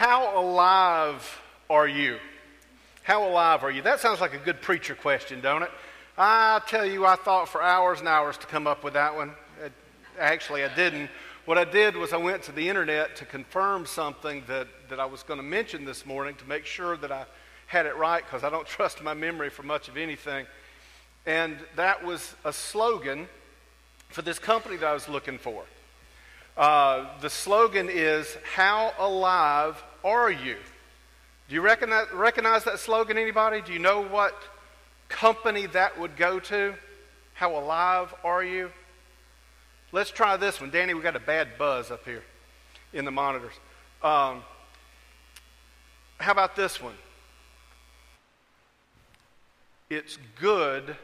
How alive are you? How alive are you? That sounds like a good preacher question, don't it? I tell you, I thought for hours and hours to come up with that one. It, actually, I didn't. What I did was I went to the internet to confirm something that, that I was going to mention this morning to make sure that I had it right because I don't trust my memory for much of anything. And that was a slogan for this company that I was looking for. Uh, the slogan is, How alive are you? Do you recognize, recognize that slogan, anybody? Do you know what company that would go to? How alive are you? Let's try this one. Danny, we got a bad buzz up here in the monitors. Um, how about this one? It's good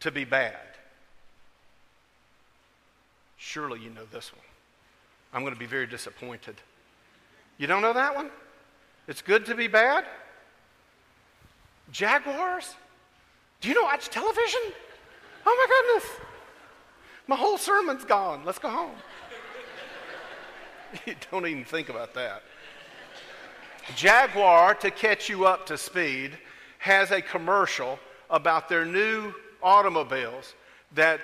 to be bad. Surely you know this one. I'm going to be very disappointed. You don't know that one? It's good to be bad? Jaguars? Do you know watch television? Oh my goodness. My whole sermon's gone. Let's go home. you don't even think about that. Jaguar, to catch you up to speed, has a commercial about their new automobiles that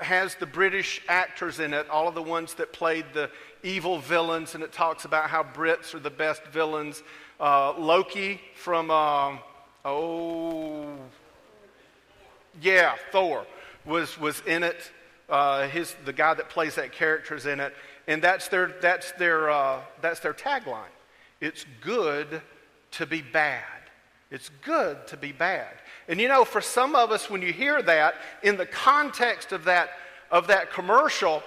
has the British actors in it, all of the ones that played the evil villains, and it talks about how Brits are the best villains. Uh, Loki from, um, oh, yeah, Thor was, was in it. Uh, his, the guy that plays that character is in it. And that's their, that's, their, uh, that's their tagline. It's good to be bad. It's good to be bad. And you know, for some of us, when you hear that in the context of that, of that commercial,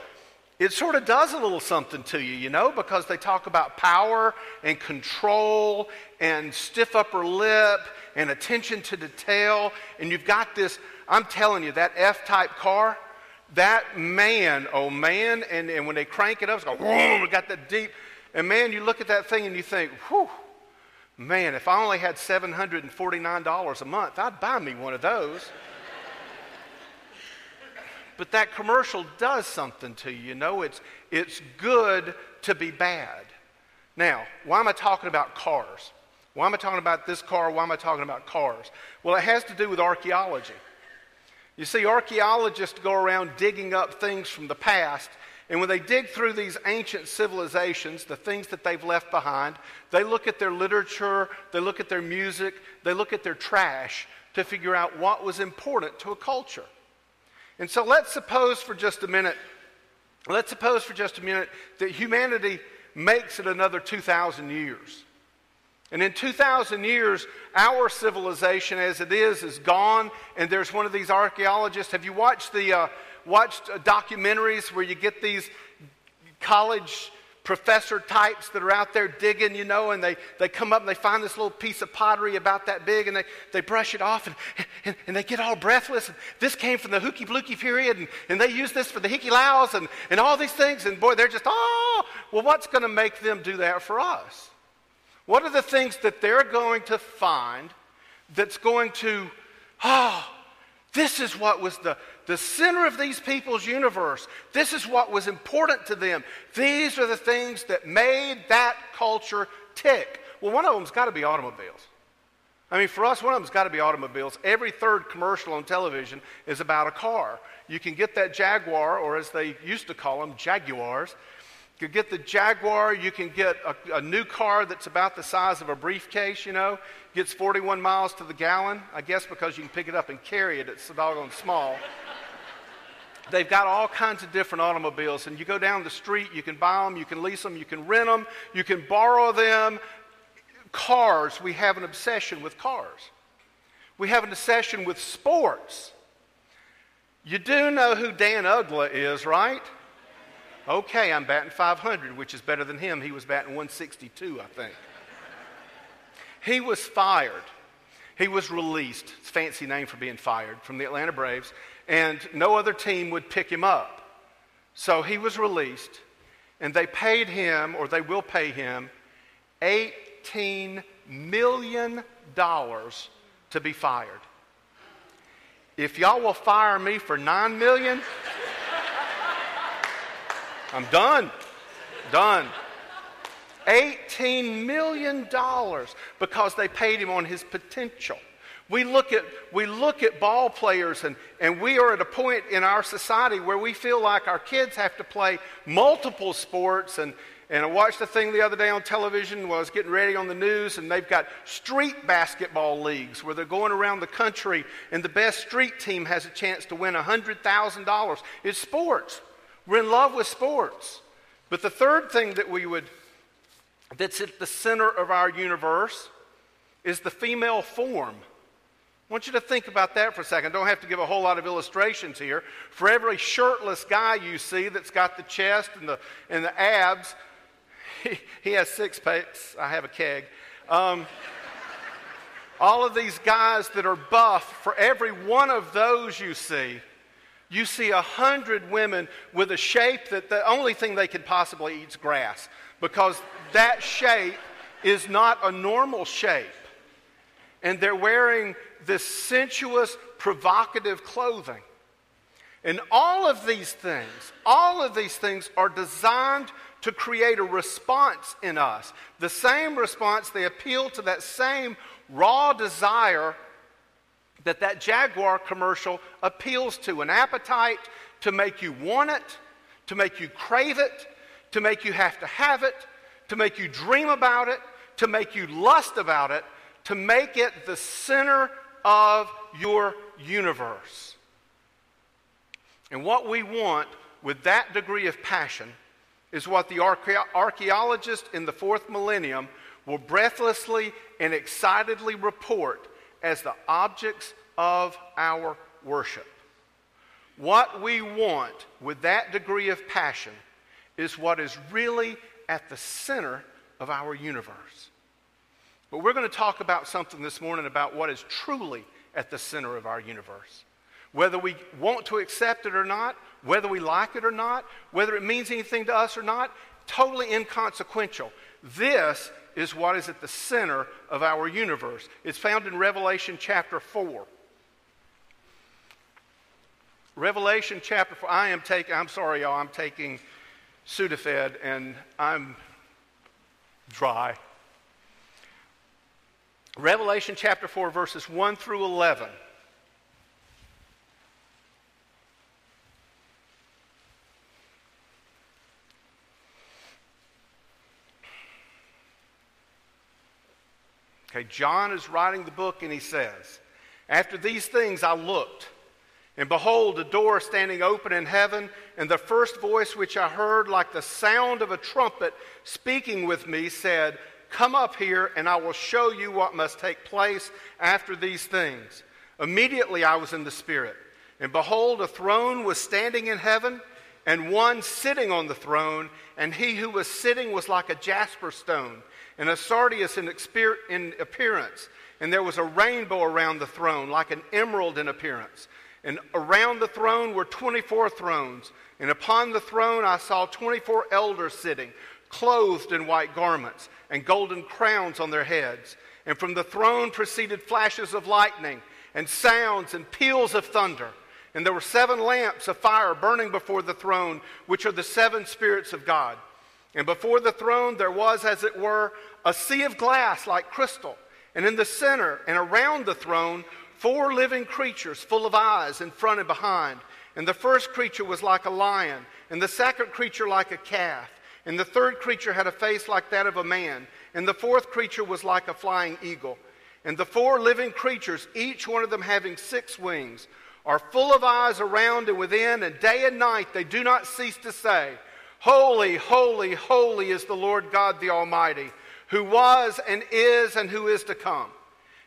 it sort of does a little something to you, you know, because they talk about power and control and stiff upper lip and attention to detail. And you've got this, I'm telling you, that F type car, that man, oh man, and, and when they crank it up, it's going, whoa, we got that deep. And man, you look at that thing and you think, whew, Man, if I only had $749 a month, I'd buy me one of those. But that commercial does something to you, you know? It's, it's good to be bad. Now, why am I talking about cars? Why am I talking about this car? Why am I talking about cars? Well, it has to do with archaeology. You see, archaeologists go around digging up things from the past and when they dig through these ancient civilizations, the things that they've left behind, they look at their literature, they look at their music, they look at their trash to figure out what was important to a culture. And so let's suppose for just a minute, let's suppose for just a minute that humanity makes it another 2,000 years. And in 2,000 years, our civilization as it is is gone, and there's one of these archaeologists. Have you watched the, uh, watched uh, documentaries where you get these college professor types that are out there digging, you know, and they, they come up and they find this little piece of pottery about that big and they, they brush it off and, and, and they get all breathless. And this came from the hooky blooky period and, and they use this for the hickey lows and, and all these things. And boy, they're just, oh, well, what's going to make them do that for us? What are the things that they're going to find that's going to, oh, this is what was the, the center of these people's universe. This is what was important to them. These are the things that made that culture tick. Well, one of them's got to be automobiles. I mean, for us, one of them's got to be automobiles. Every third commercial on television is about a car. You can get that Jaguar, or as they used to call them, Jaguars. You get the Jaguar. You can get a, a new car that's about the size of a briefcase, you know gets 41 miles to the gallon. I guess because you can pick it up and carry it, it's so doggone small. They've got all kinds of different automobiles, and you go down the street, you can buy them, you can lease them, you can rent them, you can borrow them. Cars, we have an obsession with cars. We have an obsession with sports. You do know who Dan Uggla is, right? Okay, I'm batting 500, which is better than him. He was batting 162, I think. He was fired. He was released. Fancy name for being fired from the Atlanta Braves. And no other team would pick him up. So he was released. And they paid him, or they will pay him, $18 million to be fired. If y'all will fire me for $9 million, I'm done. Done. $18 million because they paid him on his potential. We look at, we look at ball players, and, and we are at a point in our society where we feel like our kids have to play multiple sports. And, and I watched a thing the other day on television while I was getting ready on the news, and they've got street basketball leagues where they're going around the country, and the best street team has a chance to win $100,000. It's sports. We're in love with sports. But the third thing that we would, that's at the center of our universe, is the female form. I want you to think about that for a second. Don't have to give a whole lot of illustrations here. For every shirtless guy you see that's got the chest and the, and the abs, he, he has six packs. I have a keg. Um, all of these guys that are buff, for every one of those you see, you see a hundred women with a shape that the only thing they could possibly eat is grass because that shape is not a normal shape. And they're wearing this sensuous, provocative clothing. And all of these things, all of these things are designed to create a response in us. The same response, they appeal to that same raw desire that that Jaguar commercial appeals to an appetite to make you want it, to make you crave it, to make you have to have it, to make you dream about it, to make you lust about it, to make it the center of your universe. And what we want with that degree of passion is what the archaeologists in the fourth millennium will breathlessly and excitedly report as the objects of our worship. What we want with that degree of passion is what is really at the center of our universe. But we're going to talk about something this morning about what is truly at the center of our universe. Whether we want to accept it or not, whether we like it or not, whether it means anything to us or not, totally inconsequential. This is what is at the center of our universe. It's found in Revelation chapter 4. Revelation chapter 4. I am taking, I'm sorry, y'all, I'm taking Sudafed and I'm dry. Revelation chapter 4, verses 1 through 11. Okay, John is writing the book and he says, After these things I looked, and behold, a door standing open in heaven, and the first voice which I heard, like the sound of a trumpet speaking with me, said, Come up here, and I will show you what must take place after these things. Immediately I was in the Spirit, and behold, a throne was standing in heaven, and one sitting on the throne, and he who was sitting was like a jasper stone, and a sardius in, in appearance. And there was a rainbow around the throne, like an emerald in appearance. And around the throne were 24 thrones. And upon the throne I saw 24 elders sitting, clothed in white garments and golden crowns on their heads. And from the throne proceeded flashes of lightning and sounds and peals of thunder. And there were seven lamps of fire burning before the throne, which are the seven spirits of God. And before the throne there was, as it were, a sea of glass like crystal. And in the center and around the throne, four living creatures full of eyes in front and behind. And the first creature was like a lion, and the second creature like a calf. And the third creature had a face like that of a man. And the fourth creature was like a flying eagle. And the four living creatures, each one of them having six wings, are full of eyes around and within, and day and night they do not cease to say, Holy, holy, holy is the Lord God the Almighty, who was and is and who is to come.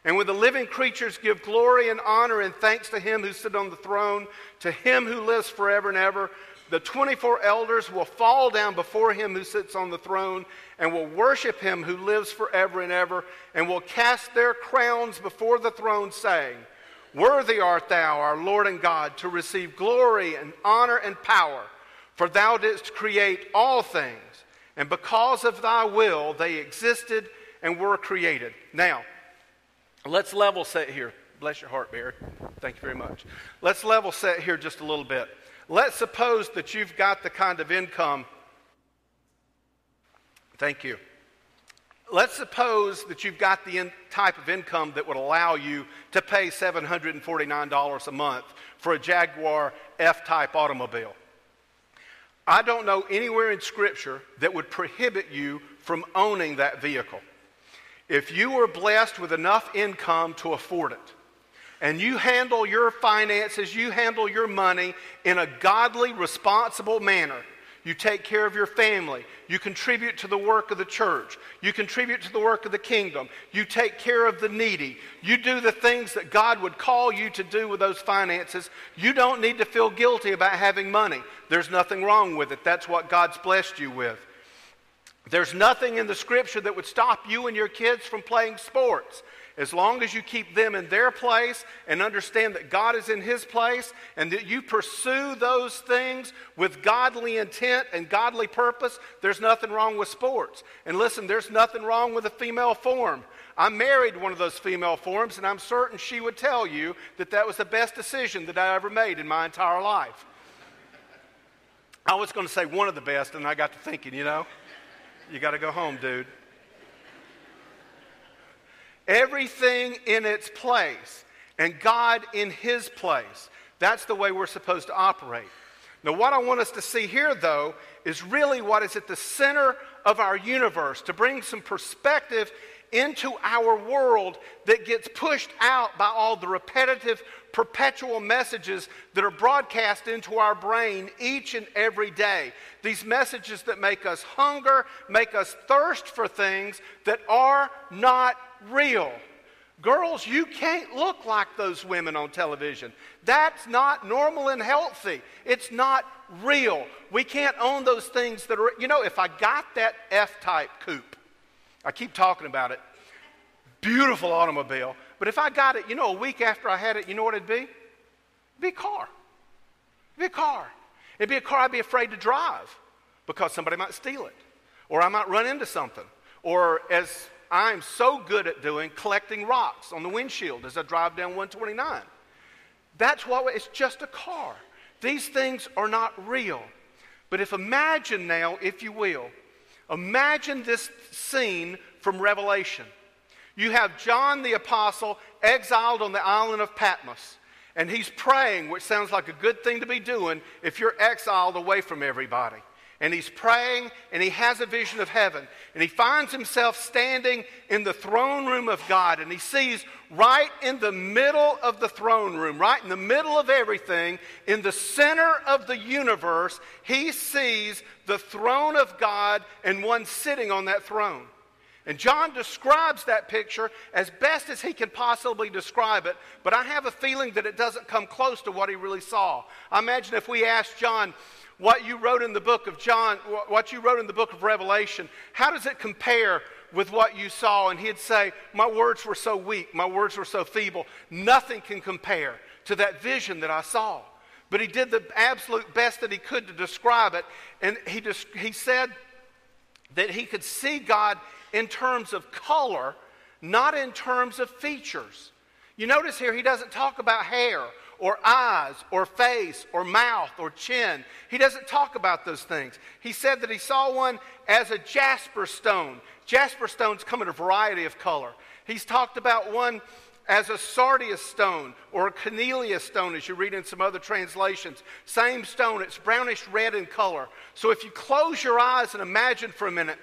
And when the living creatures give glory and honor and thanks to him who sits on the throne, to him who lives forever and ever, the 24 elders will fall down before him who sits on the throne and will worship him who lives forever and ever and will cast their crowns before the throne, saying, Worthy art thou, our Lord and God, to receive glory and honor and power, for thou didst create all things, and because of thy will they existed and were created. Now, let's level set here. Bless your heart, Barry. Thank you very much. Let's level set here just a little bit. Let's suppose that you've got the kind of income. Thank you. Let's suppose that you've got the in, type of income that would allow you to pay $749 a month for a Jaguar F type automobile. I don't know anywhere in Scripture that would prohibit you from owning that vehicle. If you were blessed with enough income to afford it, and you handle your finances, you handle your money in a godly, responsible manner, you take care of your family. You contribute to the work of the church. You contribute to the work of the kingdom. You take care of the needy. You do the things that God would call you to do with those finances. You don't need to feel guilty about having money. There's nothing wrong with it. That's what God's blessed you with. There's nothing in the scripture that would stop you and your kids from playing sports. As long as you keep them in their place and understand that God is in His place and that you pursue those things with godly intent and godly purpose, there's nothing wrong with sports. And listen, there's nothing wrong with a female form. I married one of those female forms, and I'm certain she would tell you that that was the best decision that I ever made in my entire life. I was going to say one of the best, and I got to thinking, you know, you got to go home, dude. Everything in its place and God in His place. That's the way we're supposed to operate. Now, what I want us to see here, though, is really what is at the center of our universe to bring some perspective into our world that gets pushed out by all the repetitive, perpetual messages that are broadcast into our brain each and every day. These messages that make us hunger, make us thirst for things that are not real. Girls, you can't look like those women on television. That's not normal and healthy. It's not real. We can't own those things that are, you know, if I got that F type coupe, I keep talking about it, beautiful automobile, but if I got it, you know, a week after I had it, you know what it'd be? It'd be a car. It'd be a car. It'd be a car I'd be afraid to drive because somebody might steal it, or I might run into something, or as I'm so good at doing collecting rocks on the windshield as I drive down 129. That's what it's just a car. These things are not real. But if imagine now, if you will, imagine this scene from Revelation. You have John the Apostle exiled on the island of Patmos, and he's praying, which sounds like a good thing to be doing if you're exiled away from everybody and he's praying and he has a vision of heaven and he finds himself standing in the throne room of God and he sees right in the middle of the throne room, right in the middle of everything, in the center of the universe, he sees the throne of God and one sitting on that throne. And John describes that picture as best as he can possibly describe it, but I have a feeling that it doesn't come close to what he really saw. I imagine if we asked John, what you wrote in the book of John, what you wrote in the book of Revelation, how does it compare with what you saw? And he'd say, My words were so weak, my words were so feeble, nothing can compare to that vision that I saw. But he did the absolute best that he could to describe it. And he, just, he said that he could see God in terms of color, not in terms of features. You notice here, he doesn't talk about hair or eyes or face or mouth or chin. He doesn't talk about those things. He said that he saw one as a jasper stone. Jasper stones come in a variety of color. He's talked about one as a sardius stone or a cornelian stone, as you read in some other translations. Same stone, it's brownish red in color. So if you close your eyes and imagine for a minute,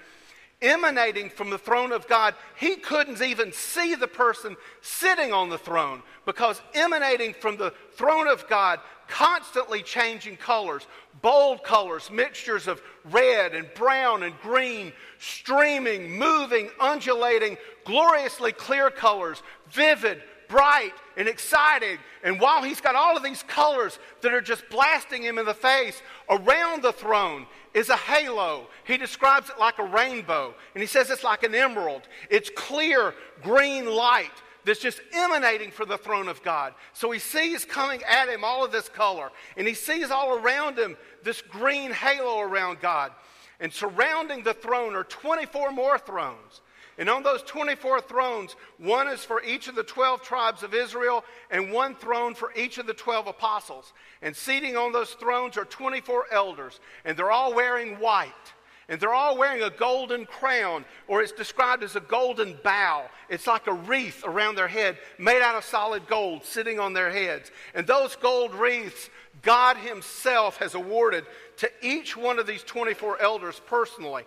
emanating from the throne of God, he couldn't even see the person sitting on the throne because emanating from the throne of God, constantly changing colors, bold colors, mixtures of red and brown and green, streaming, moving, undulating, gloriously clear colors, vivid, bright and exciting. And while he's got all of these colors that are just blasting him in the face, around the throne is a halo. He describes it like a rainbow, and he says it's like an emerald. It's clear green light that's just emanating from the throne of God. So he sees coming at him all of this color, and he sees all around him this green halo around God. And surrounding the throne are 24 more thrones. And on those 24 thrones, one is for each of the 12 tribes of Israel, and one throne for each of the 12 apostles. And seating on those thrones are 24 elders, and they're all wearing white. And they're all wearing a golden crown, or it's described as a golden bow. It's like a wreath around their head, made out of solid gold, sitting on their heads. And those gold wreaths, God Himself has awarded to each one of these 24 elders personally.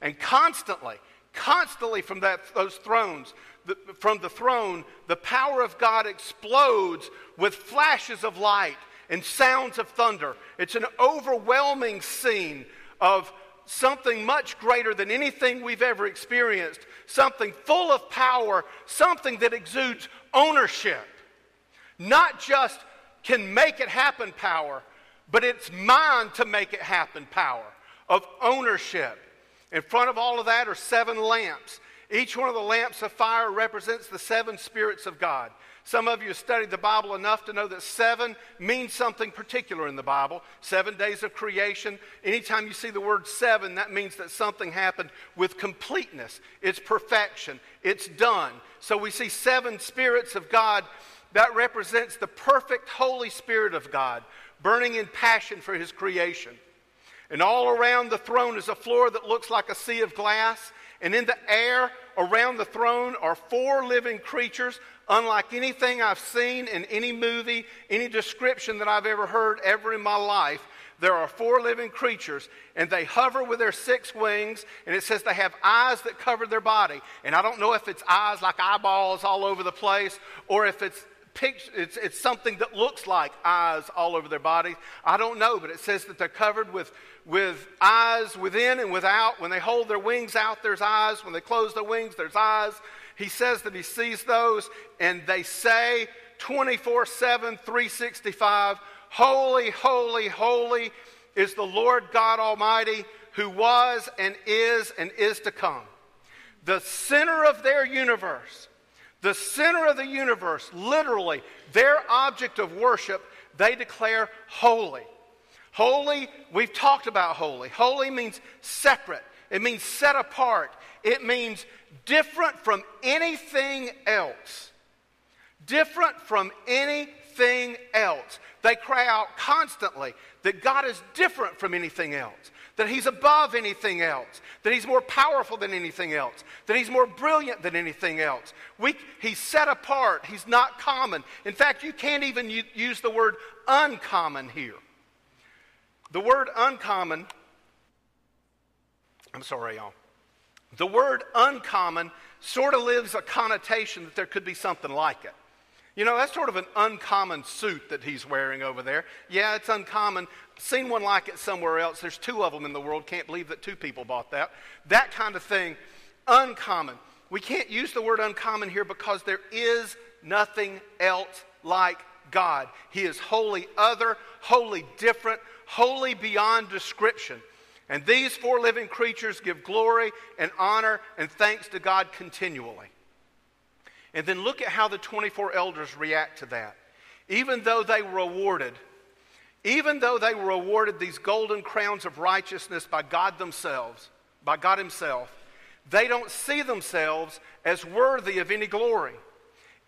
And constantly, constantly from that, those thrones, the, from the throne, the power of God explodes with flashes of light and sounds of thunder. It's an overwhelming scene of something much greater than anything we've ever experienced, something full of power, something that exudes ownership. Not just can make it happen power, but it's mine to make it happen power of ownership. In front of all of that are seven lamps. Each one of the lamps of fire represents the seven spirits of God. Some of you have studied the Bible enough to know that seven means something particular in the Bible. Seven days of creation. Anytime you see the word seven, that means that something happened with completeness. It's perfection. It's done. So we see seven spirits of God. That represents the perfect Holy Spirit of God, burning in passion for his creation. And all around the throne is a floor that looks like a sea of glass. And in the air around the throne are four living creatures, unlike anything I've seen in any movie, any description that I've ever heard ever in my life. There are four living creatures, and they hover with their six wings, and it says they have eyes that cover their body. And I don't know if it's eyes like eyeballs all over the place, or if it's it's, it's something that looks like eyes all over their body. I don't know, but it says that they're covered with with eyes within and without. When they hold their wings out, there's eyes. When they close their wings, there's eyes. He says that he sees those, and they say 24 7, 365, Holy, holy, holy is the Lord God Almighty, who was and is and is to come. The center of their universe, the center of the universe, literally, their object of worship, they declare holy. Holy, we've talked about holy. Holy means separate, it means set apart, it means different from anything else. Different from anything else. They cry out constantly that God is different from anything else, that He's above anything else, that He's more powerful than anything else, that He's more brilliant than anything else. We, he's set apart, He's not common. In fact, you can't even use the word uncommon here. The word uncommon, I'm sorry, y'all. The word uncommon sort of lives a connotation that there could be something like it. You know, that's sort of an uncommon suit that he's wearing over there. Yeah, it's uncommon. Seen one like it somewhere else. There's two of them in the world. Can't believe that two people bought that. That kind of thing. Uncommon. We can't use the word uncommon here because there is nothing else like God. He is wholly other, wholly different, wholly beyond description. And these four living creatures give glory and honor and thanks to God continually. And then look at how the 24 elders react to that. Even though they were awarded, even though they were awarded these golden crowns of righteousness by God themselves, by God Himself, they don't see themselves as worthy of any glory.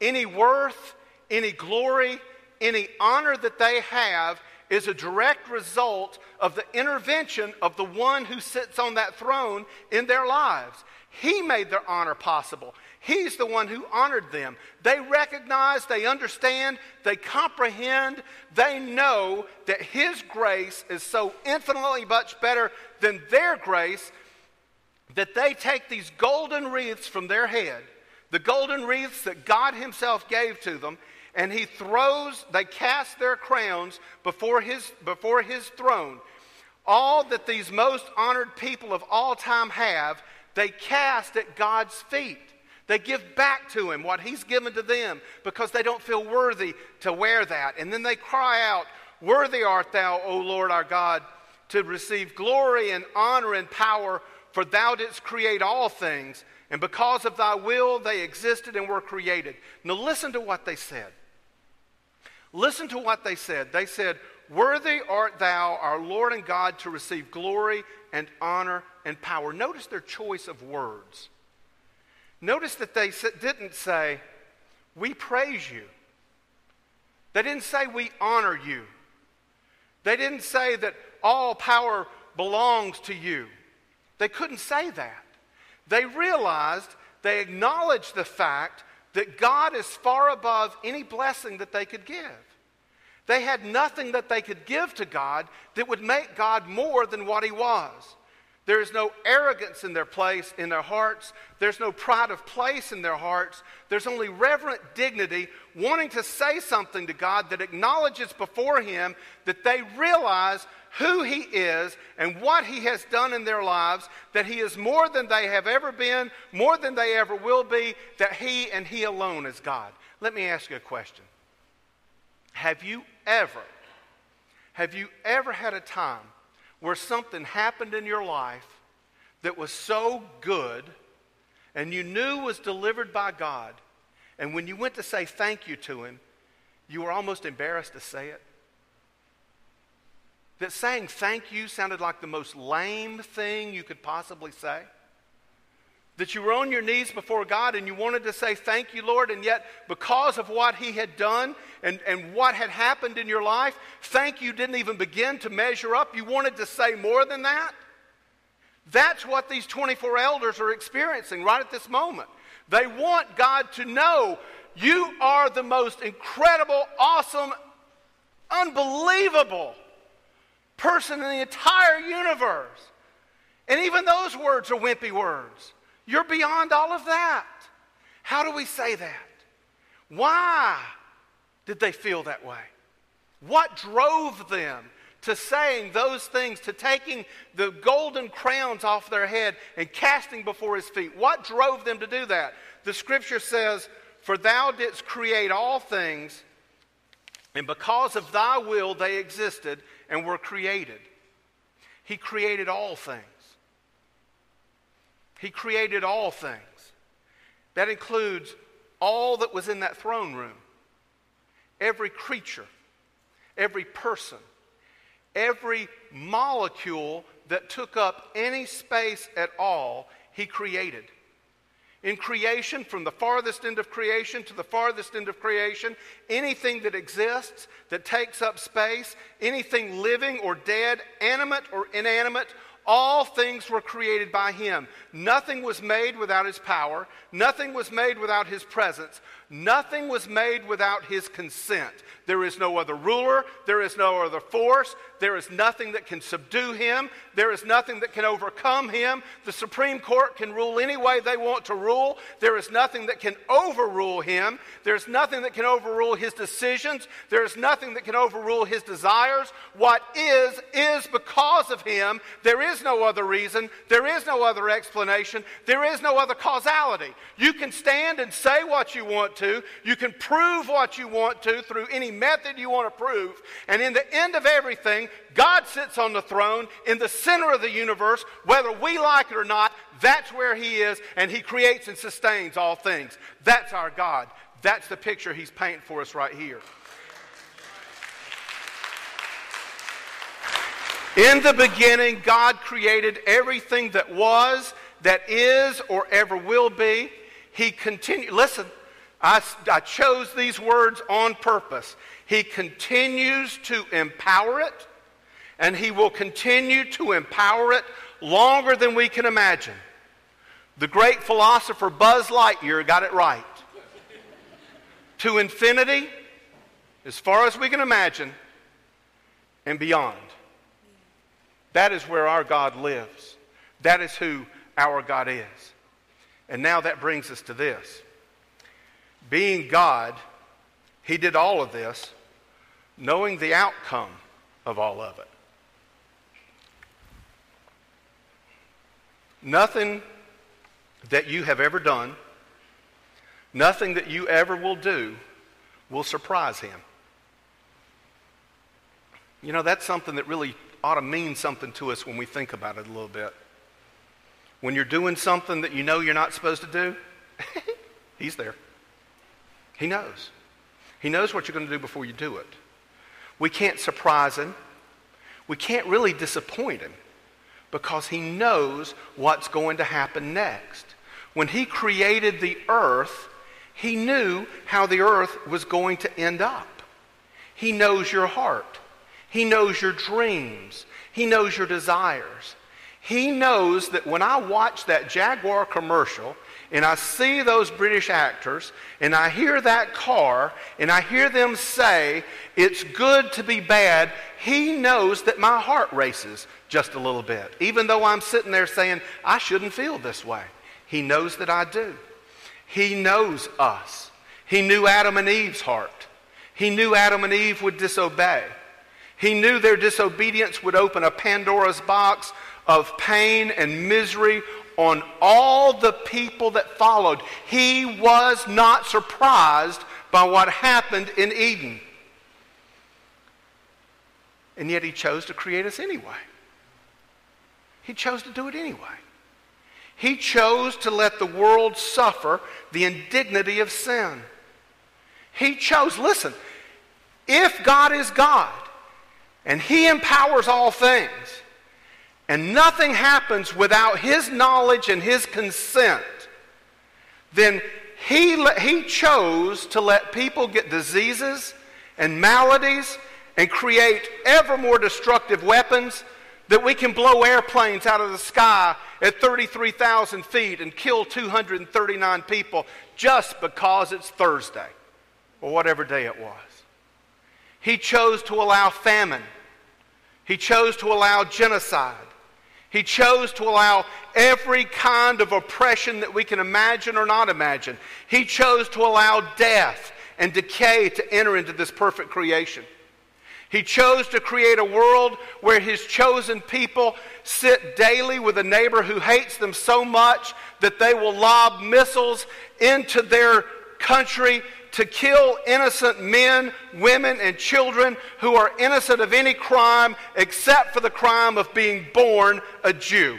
Any worth, any glory, any honor that they have is a direct result of the intervention of the one who sits on that throne in their lives. He made their honor possible. He's the one who honored them. They recognize, they understand, they comprehend, they know that His grace is so infinitely much better than their grace that they take these golden wreaths from their head, the golden wreaths that God Himself gave to them, and he throws, they cast their crowns before his, before his throne. All that these most honored people of all time have, they cast at God's feet. They give back to him what he's given to them because they don't feel worthy to wear that. And then they cry out, Worthy art thou, O Lord our God, to receive glory and honor and power, for thou didst create all things, and because of thy will they existed and were created. Now listen to what they said. Listen to what they said. They said, Worthy art thou, our Lord and God, to receive glory and honor and power. Notice their choice of words. Notice that they didn't say, We praise you. They didn't say, We honor you. They didn't say that all power belongs to you. They couldn't say that. They realized, they acknowledged the fact that God is far above any blessing that they could give. They had nothing that they could give to God that would make God more than what He was. There is no arrogance in their place, in their hearts. There's no pride of place in their hearts. There's only reverent dignity, wanting to say something to God that acknowledges before Him that they realize who He is and what He has done in their lives, that He is more than they have ever been, more than they ever will be, that He and He alone is God. Let me ask you a question. Have you ever, have you ever had a time where something happened in your life that was so good and you knew was delivered by God, and when you went to say thank you to Him, you were almost embarrassed to say it? That saying thank you sounded like the most lame thing you could possibly say? that you were on your knees before God and you wanted to say, Thank you, Lord, and yet because of what He had done and, and what had happened in your life, thank you didn't even begin to measure up. You wanted to say more than that. That's what these 24 elders are experiencing right at this moment. They want God to know you are the most incredible, awesome, unbelievable person in the entire universe. And even those words are wimpy words. You're beyond all of that. How do we say that? Why did they feel that way? What drove them to saying those things, to taking the golden crowns off their head and casting before his feet? What drove them to do that? The scripture says, For thou didst create all things, and because of thy will they existed and were created. He created all things. He created all things. That includes all that was in that throne room every creature, every person, every molecule that took up any space at all, He created. In creation, from the farthest end of creation to the farthest end of creation, anything that exists, that takes up space, anything living or dead, animate or inanimate, all things were created by him. Nothing was made without his power. Nothing was made without his presence. Nothing was made without his consent. There is no other ruler. There is no other force. There is nothing that can subdue him. There is nothing that can overcome him. The Supreme Court can rule any way they want to rule. There is nothing that can overrule him. There's nothing that can overrule his decisions. There is nothing that can overrule his desires. What is, is because of him. There is no other reason. There is no other explanation. There is no other causality. You can stand and say what you want to. You can prove what you want to through any method you want to prove. And in the end of everything, God sits on the throne in the center of the universe, whether we like it or not. That's where He is, and He creates and sustains all things. That's our God. That's the picture He's painting for us right here. In the beginning, God created everything that was, that is, or ever will be. He continued. Listen, I, I chose these words on purpose. He continues to empower it, and He will continue to empower it longer than we can imagine. The great philosopher Buzz Lightyear got it right. to infinity, as far as we can imagine, and beyond. That is where our God lives. That is who our God is. And now that brings us to this. Being God, He did all of this knowing the outcome of all of it. Nothing that you have ever done, nothing that you ever will do, will surprise him. You know, that's something that really ought to mean something to us when we think about it a little bit. When you're doing something that you know you're not supposed to do, he's there. He knows. He knows what you're going to do before you do it. We can't surprise him. We can't really disappoint him because he knows what's going to happen next. When he created the earth, he knew how the earth was going to end up. He knows your heart. He knows your dreams. He knows your desires. He knows that when I watch that Jaguar commercial and I see those British actors and I hear that car and I hear them say, it's good to be bad, he knows that my heart races just a little bit. Even though I'm sitting there saying, I shouldn't feel this way. He knows that I do. He knows us. He knew Adam and Eve's heart. He knew Adam and Eve would disobey. He knew their disobedience would open a Pandora's box of pain and misery on all the people that followed. He was not surprised by what happened in Eden. And yet he chose to create us anyway. He chose to do it anyway. He chose to let the world suffer the indignity of sin. He chose, listen, if God is God and He empowers all things, and nothing happens without his knowledge and his consent, then he, he chose to let people get diseases and maladies and create ever more destructive weapons that we can blow airplanes out of the sky at 33,000 feet and kill 239 people just because it's Thursday or whatever day it was. He chose to allow famine. He chose to allow genocide. He chose to allow every kind of oppression that we can imagine or not imagine. He chose to allow death and decay to enter into this perfect creation. He chose to create a world where his chosen people sit daily with a neighbor who hates them so much that they will lob missiles into their country to kill innocent men, women, and children who are innocent of any crime except for the crime of being born a Jew.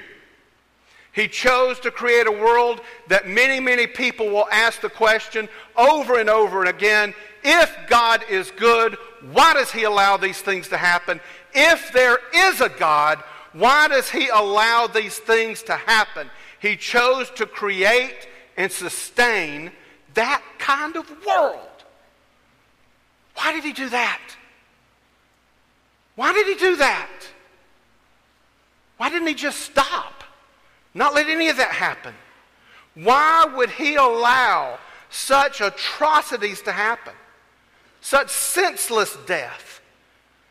He chose to create a world that many, many people will ask the question over and over and again if God is good, why does He allow these things to happen? If there is a God, why does He allow these things to happen? He chose to create and sustain that kind of world. Why did he do that? Why did he do that? Why didn't he just stop? Not let any of that happen? Why would he allow such atrocities to happen? Such senseless death,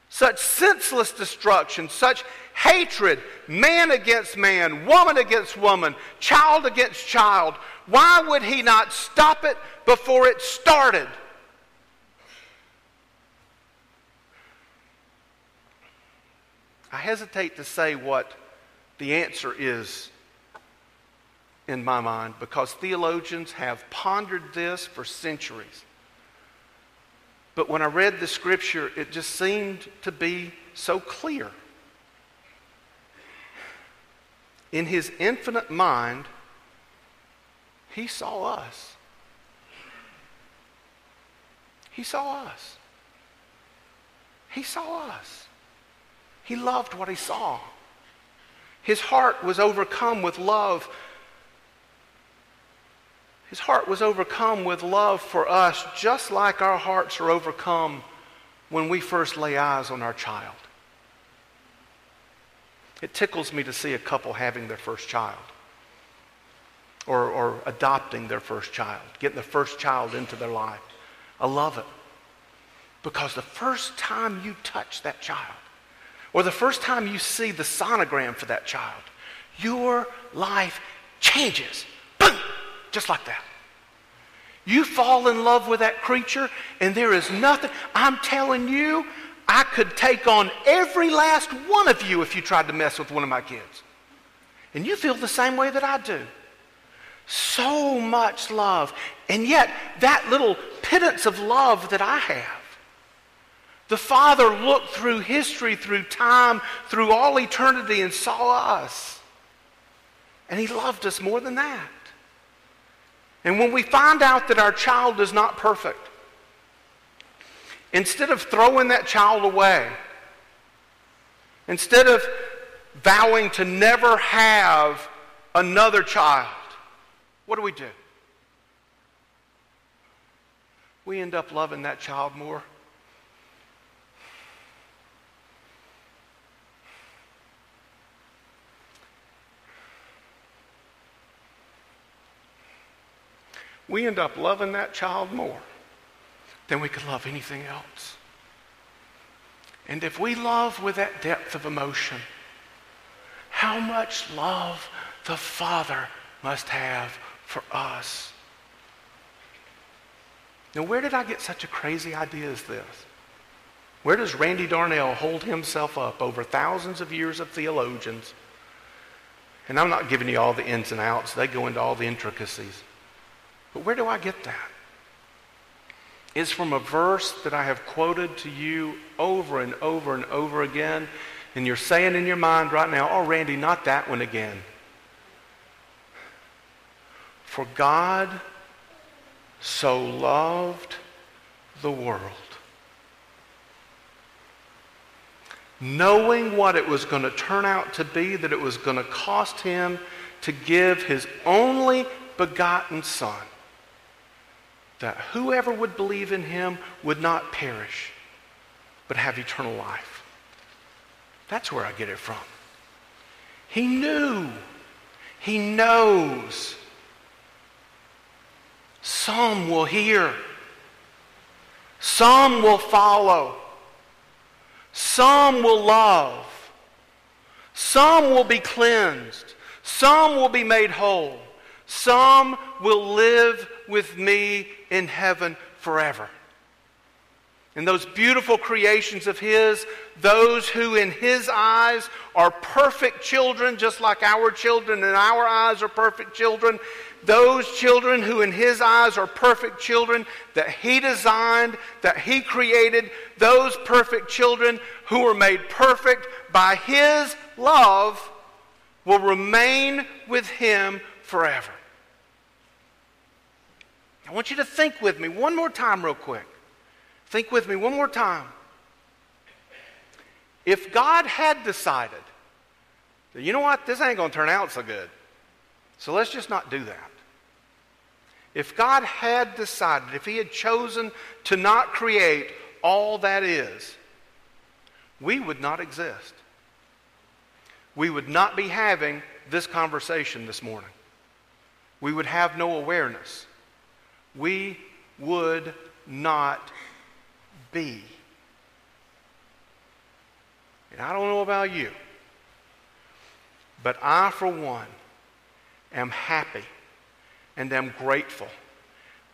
such senseless destruction, such hatred, man against man, woman against woman, child against child. Why would he not stop it before it started? I hesitate to say what the answer is in my mind because theologians have pondered this for centuries. But when I read the scripture, it just seemed to be so clear. In his infinite mind, he saw us. He saw us. He saw us. He loved what he saw. His heart was overcome with love. His heart was overcome with love for us, just like our hearts are overcome when we first lay eyes on our child. It tickles me to see a couple having their first child or, or adopting their first child, getting the first child into their life. I love it. Because the first time you touch that child, or the first time you see the sonogram for that child, your life changes. Boom! Just like that. You fall in love with that creature, and there is nothing. I'm telling you, I could take on every last one of you if you tried to mess with one of my kids. And you feel the same way that I do. So much love. And yet, that little pittance of love that I have, the Father looked through history, through time, through all eternity, and saw us. And He loved us more than that. And when we find out that our child is not perfect, instead of throwing that child away, instead of vowing to never have another child, what do we do? We end up loving that child more. We end up loving that child more than we could love anything else. And if we love with that depth of emotion, how much love the Father must have for us. Now, where did I get such a crazy idea as this? Where does Randy Darnell hold himself up over thousands of years of theologians? And I'm not giving you all the ins and outs, they go into all the intricacies. But where do I get that? It's from a verse that I have quoted to you over and over and over again. And you're saying in your mind right now, oh, Randy, not that one again. For God so loved the world. Knowing what it was going to turn out to be, that it was going to cost him to give his only begotten Son, that whoever would believe in him would not perish, but have eternal life. That's where I get it from. He knew, he knows some will hear. Some will follow. Some will love. Some will be cleansed. Some will be made whole. Some will live with me in heaven forever. And those beautiful creations of His, those who in His eyes are perfect children, just like our children in our eyes are perfect children, those children who in his eyes are perfect children that he designed, that he created, those perfect children who were made perfect by his love will remain with him forever. I want you to think with me one more time, real quick. Think with me one more time. If God had decided you know what, this ain't going to turn out so good, so let's just not do that. If God had decided, if He had chosen to not create all that is, we would not exist. We would not be having this conversation this morning. We would have no awareness. We would not be. And I don't know about you, but I, for one, am happy and am grateful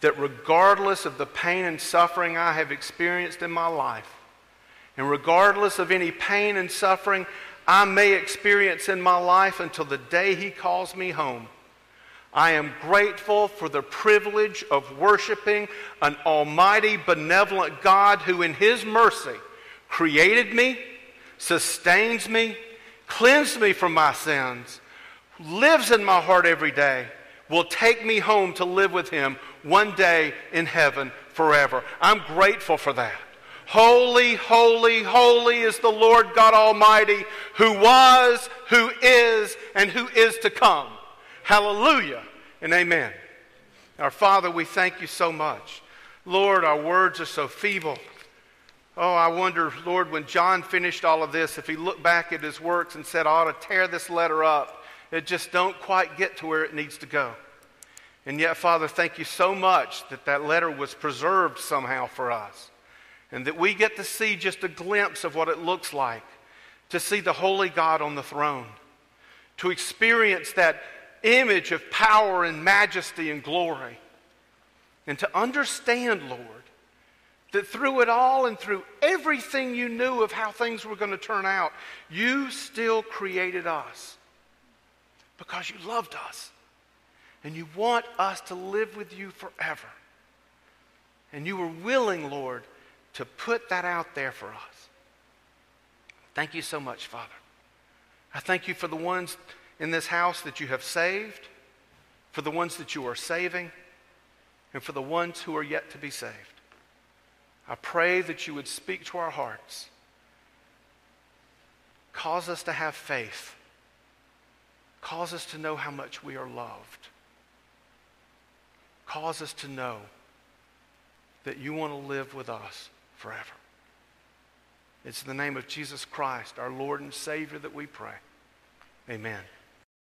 that regardless of the pain and suffering I have experienced in my life, and regardless of any pain and suffering I may experience in my life until the day He calls me home, I am grateful for the privilege of worshiping an almighty, benevolent God who, in His mercy, created me, sustains me, cleansed me from my sins, lives in my heart every day will take me home to live with him one day in heaven forever. I'm grateful for that. Holy, holy, holy is the Lord God Almighty, who was, who is, and who is to come. Hallelujah and amen. Our Father, we thank you so much. Lord, our words are so feeble. Oh, I wonder, Lord, when John finished all of this, if he looked back at his works and said, I ought to tear this letter up it just don't quite get to where it needs to go. And yet, Father, thank you so much that that letter was preserved somehow for us. And that we get to see just a glimpse of what it looks like to see the holy God on the throne, to experience that image of power and majesty and glory, and to understand, Lord, that through it all and through everything you knew of how things were going to turn out, you still created us because you loved us. And you want us to live with you forever. And you were willing, Lord, to put that out there for us. Thank you so much, Father. I thank you for the ones in this house that you have saved, for the ones that you are saving, and for the ones who are yet to be saved. I pray that you would speak to our hearts. Cause us to have faith Cause us to know how much we are loved. Cause us to know that you want to live with us forever. It's in the name of Jesus Christ, our Lord and Savior, that we pray. Amen.